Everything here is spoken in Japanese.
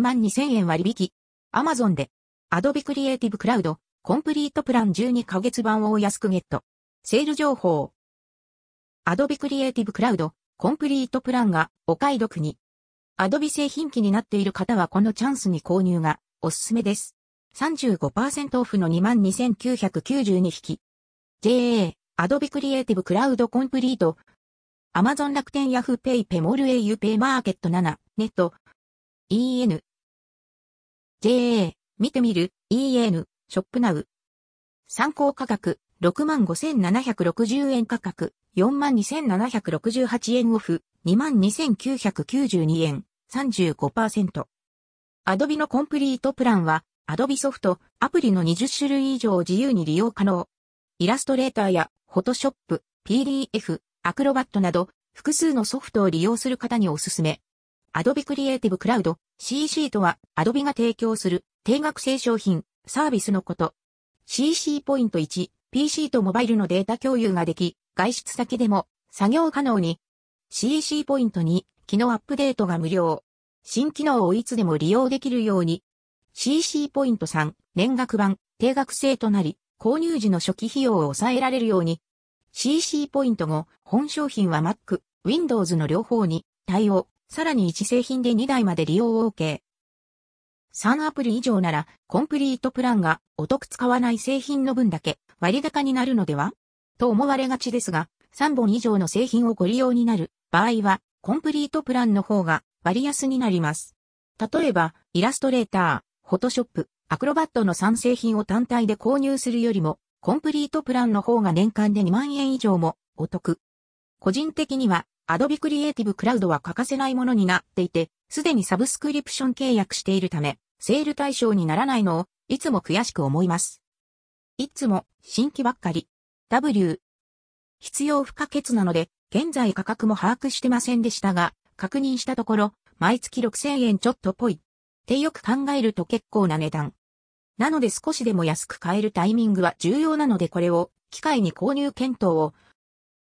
22,000円割引。Amazon で。Adobe Creative Cloud コンプリートプラン12ヶ月版をお安くゲット。セール情報。Adobe Creative Cloud コンプリートプランがお買い得に。Adobe 製品機になっている方はこのチャンスに購入がおすすめです。35%オフの22,992引き。JA、Adobe Creative Cloud Complete。Amazon 楽天 Yahoo Pay ペモル au Pay マーケット7、ネット。EN。JA、見てみる、EN、ショップナウ。参考価格、65,760円価格、42,768円オフ、22,992円、35%。アドビのコンプリートプランは、アドビソフト、アプリの20種類以上を自由に利用可能。イラストレーターや、フォトショップ、PDF、アクロバットなど、複数のソフトを利用する方におすすめ。Adobe Creative Cloud CC とは Adobe が提供する定額制商品、サービスのこと。CC ポイント1、PC とモバイルのデータ共有ができ、外出先でも作業可能に。CC ポイント2、機能アップデートが無料。新機能をいつでも利用できるように。CC ポイント3、年額版、定額制となり、購入時の初期費用を抑えられるように。CC ポイント後、本商品は Mac、Windows の両方に対応。さらに1製品で2台まで利用 OK。3アプリ以上なら、コンプリートプランがお得使わない製品の分だけ割高になるのでは？と思われがちですが、3本以上の製品をご利用になる場合は、コンプリートプランの方が割安になります。例えば、イラストレーター、フォトショップ、アクロバットの3製品を単体で購入するよりも、コンプリートプランの方が年間で2万円以上もお得。個人的には Adobe Creative Cloud は欠かせないものになっていて、すでにサブスクリプション契約しているため、セール対象にならないのを、いつも悔しく思います。いつも、新規ばっかり。W。必要不可欠なので、現在価格も把握してませんでしたが、確認したところ、毎月6000円ちょっとぽい。ってよく考えると結構な値段。なので少しでも安く買えるタイミングは重要なのでこれを機会に購入検討を